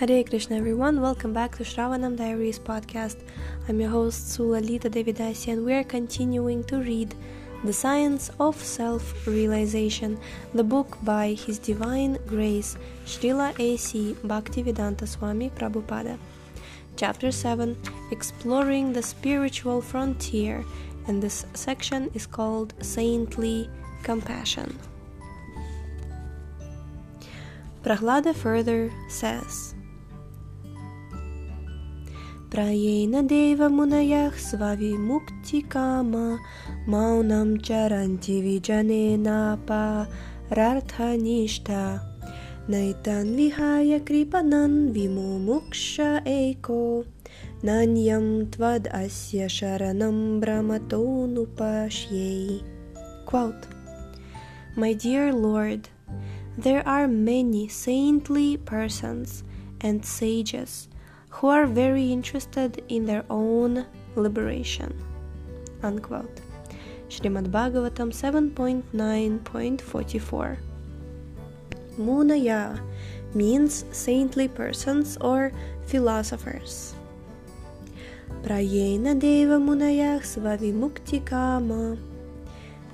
Hare Krishna, everyone. Welcome back to Shravanam Diaries podcast. I'm your host Sulalita Devidasi, and we are continuing to read The Science of Self Realization, the book by His Divine Grace Srila A.C. Bhaktivedanta Swami Prabhupada. Chapter 7 Exploring the Spiritual Frontier, and this section is called Saintly Compassion. Prahlada further says, Charanti vijanena pa rartha nishta naitan vihaya kripanan vimumuksha eko nanyam tvad asya sharanam brahmatonupashyei. Quote, My dear Lord, there are many saintly persons and sages who are very interested in their own liberation. Unquote. Bhagavatam 7.9.44 Munaya means saintly persons or philosophers. Prayena Deva Munaya Svavimukti Kama.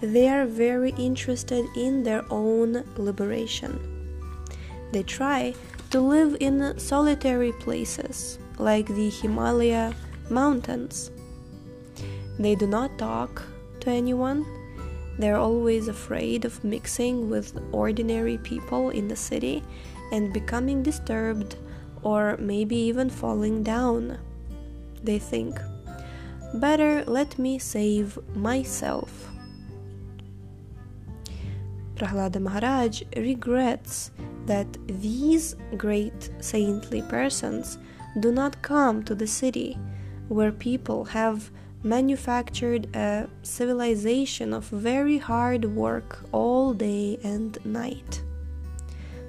They are very interested in their own liberation. They try to live in solitary places like the Himalaya mountains. They do not talk to anyone. They're always afraid of mixing with ordinary people in the city and becoming disturbed or maybe even falling down. They think, better let me save myself. Prahlada Maharaj regrets that these great saintly persons do not come to the city where people have manufactured a civilization of very hard work all day and night.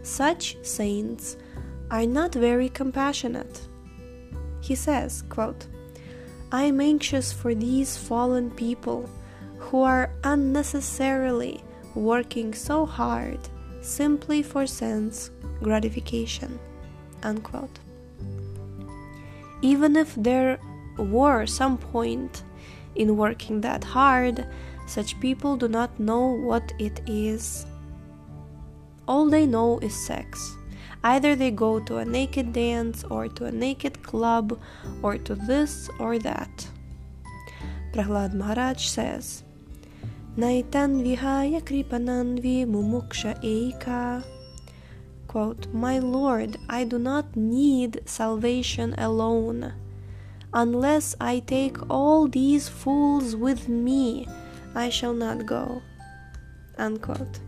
Such saints are not very compassionate. He says, quote, I am anxious for these fallen people who are unnecessarily working so hard simply for sense gratification. Unquote. Even if there were some point in working that hard, such people do not know what it is. All they know is sex. Either they go to a naked dance, or to a naked club, or to this or that. Prahlad Maharaj says, Naitan vihaya mumuksha. Quote, My Lord, I do not need salvation alone. Unless I take all these fools with me, I shall not go. Unquote.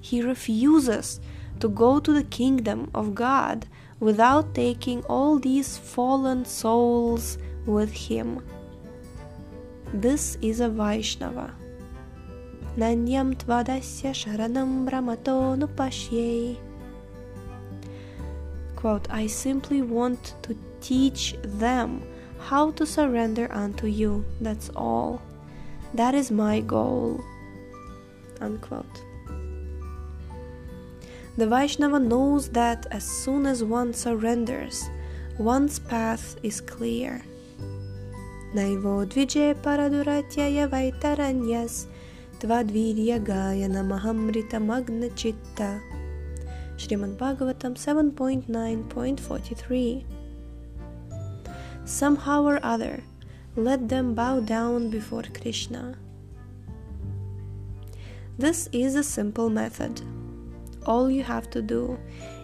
He refuses to go to the kingdom of God without taking all these fallen souls with him. This is a Vaishnava. Nanyam tvadasya sharanam brahmato nupashyei. Quote, I simply want to teach them how to surrender unto you. That's all. That is my goal. Unquote. The Vaishnava knows that as soon as one surrenders, one's path is clear. Naivo dvije paraduratyaya vaitaranyas tvadvirya gaya namahamrita magna chitta. Srimad Bhagavatam 7.9.43 Somehow or other, let them bow down before Krishna. This is a simple method all you have to do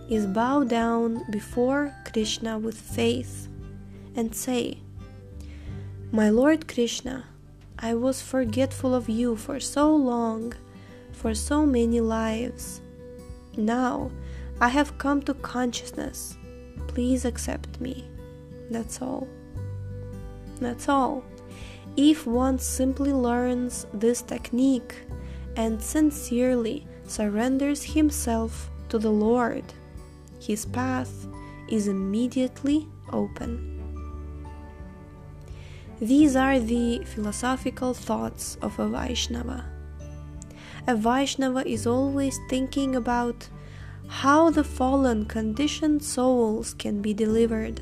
is bow down before Krishna with faith and say, My Lord Krishna, I was forgetful of you for so long, for so many lives. Now I have come to consciousness. Please accept me. That's all. That's all. If one simply learns this technique and sincerely surrenders himself to the Lord, his path is immediately open. These are the philosophical thoughts of a Vaishnava. A Vaishnava is always thinking about how the fallen, conditioned souls can be delivered.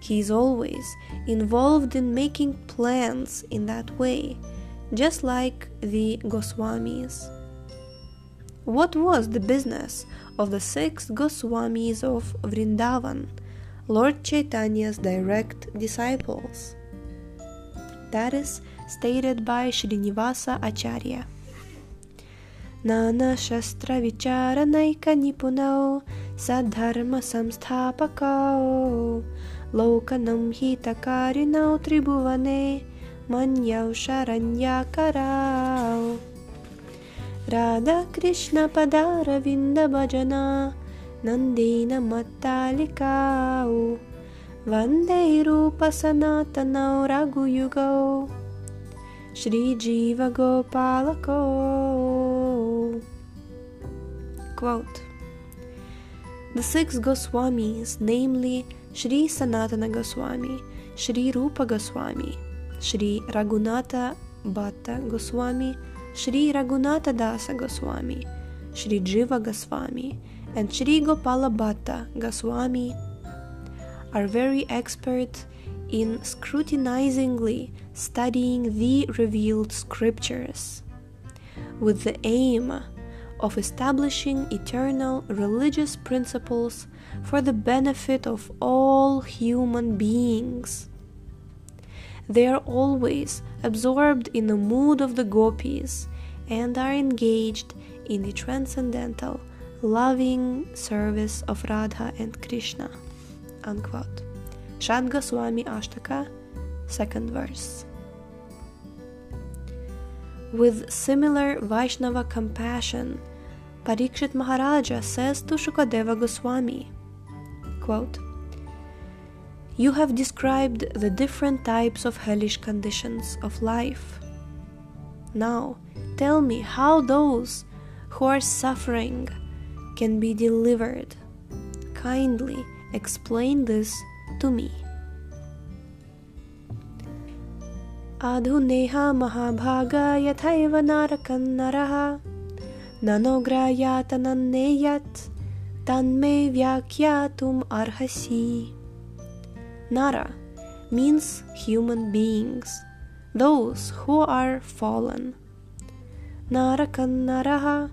He is always involved in making plans in that way, just like the Goswamis. What was the business of the six Goswamis of Vrindavan, Lord Chaitanya's direct disciples? that is stated by Srinivasa Acharya. Nana Shastra Vichara Naika Nipunao Sadharma Samsthapakao Lokanam Hitakarinao Tribhuvane Manyau Sharanyakarao Radha Krishna Padaravinda Bhajana Nandina Mattalikao Vande Rupa Sanatana Raguyugo Shri Jiva Gopalako. Quote The six Goswamis, namely Shri Sanatana Goswami, Shri Rupa Goswami, Shri Raghunatha Bhatta Goswami, Shri Raghunatha Dasa Goswami, Shri Jiva Goswami, and Shri Gopala Bhatta Goswami are very expert in scrutinizingly studying the revealed scriptures with the aim of establishing eternal religious principles for the benefit of all human beings. They are always absorbed in the mood of the gopis and are engaged in the transcendental, loving service of Radha and Krishna. Unquote. Shad Goswami Ashtaka, second verse. With similar Vaishnava compassion, Parikshit Maharaja says to Shukadeva Goswami, quote, You have described the different types of hellish conditions of life. Now, tell me how those who are suffering can be delivered. Kindly explain this to me. आधुनेह महाभाग यथैव नारकन्नरः ननोग्रायातनन्नेयत् तन्मे व्याख्यातुम् arhasi. Nara means human beings, those who are fallen. Narakannaraha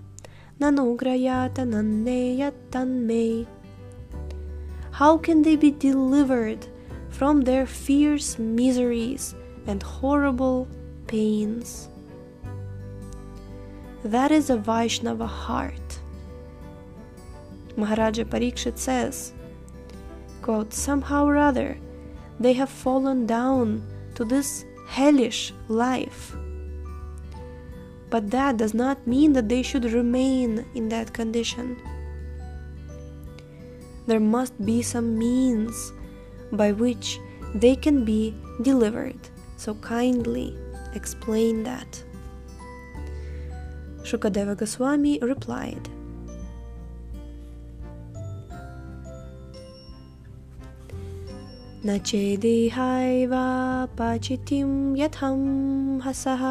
nanugrayata tanme. how can they be delivered from their fierce miseries and horrible pains. That is a Vaishnava heart. Maharaja Parikshit says, quote, Somehow or other, they have fallen down to this hellish life. But that does not mean that they should remain in that condition There must be some means by which they can be delivered so kindly explain that. Shukadeva Goswami replied, न चेदेहाय वा पाचितिं यथं हसः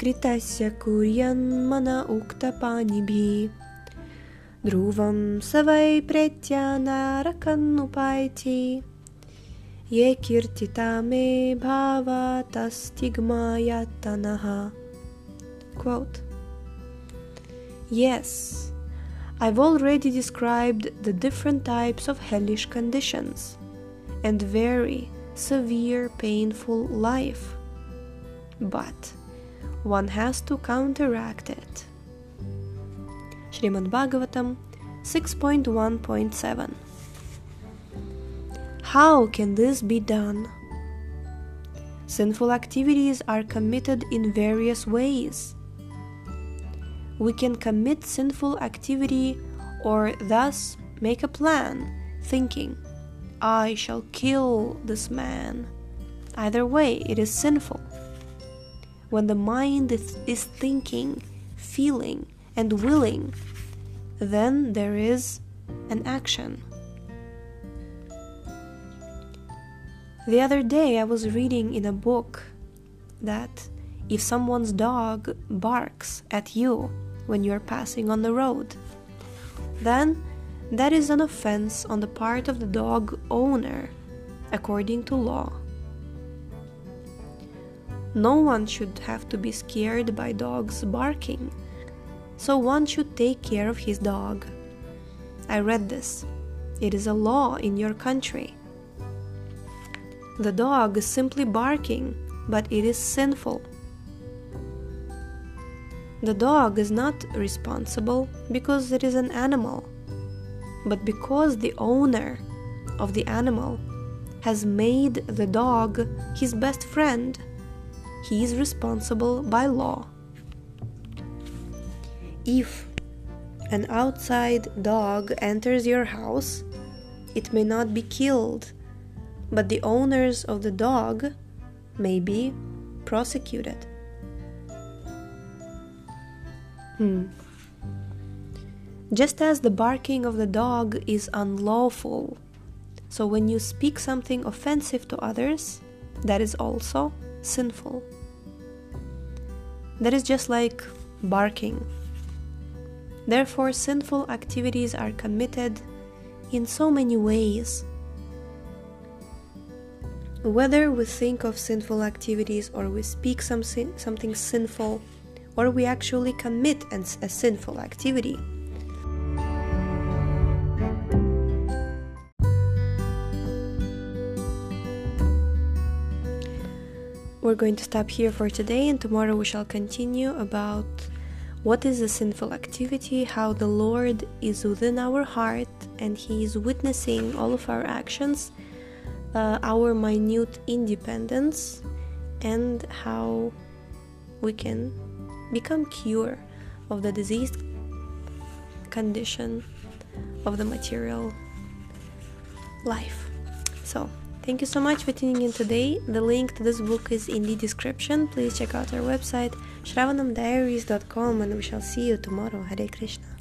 कृतस्य कुर्यन्मन उक्तपाणिभिः ध्रुवं स वै प्रेत्या नारकन्नुपायति ye kirtita me bhava tastigmayatanaha. Quote Yes, I've already described the different types of hellish conditions and very severe painful life. But one has to counteract it. Srimad Bhagavatam 6.1.7 how can this be done? Sinful activities are committed in various ways. We can commit sinful activity or thus make a plan, thinking, I shall kill this man. Either way, it is sinful. When the mind is, thinking, feeling, and willing, then there is an action. The other day I was reading in a book that if someone's dog barks at you when you're passing on the road, then that is an offense on the part of the dog owner, according to law. No one should have to be scared by dogs barking, so one should take care of his dog. I read this. It is a law in your country. The dog is simply barking, but it is sinful. The dog is not responsible because it is an animal, but because the owner of the animal has made the dog his best friend, he is responsible by law. If an outside dog enters your house, it may not be killed but the owners of the dog may be prosecuted. Hmm. Just as the barking of the dog is unlawful, so when you speak something offensive to others, that is also sinful. That is just like barking. Therefore, sinful activities are committed in so many ways whether we think of sinful activities or we speak some sin- something sinful or we actually commit a sinful activity. We're going to stop here for today, and tomorrow we shall continue about what is a sinful activity, how the Lord is within our heart and He is witnessing all of our actions uh, our minute independence and how we can become cure of the diseased condition of the material life. So, thank you so much for tuning in today. The link to this book is in the description. Please check out our website shravanamdiaries.com and we shall see you tomorrow. Hare Krishna.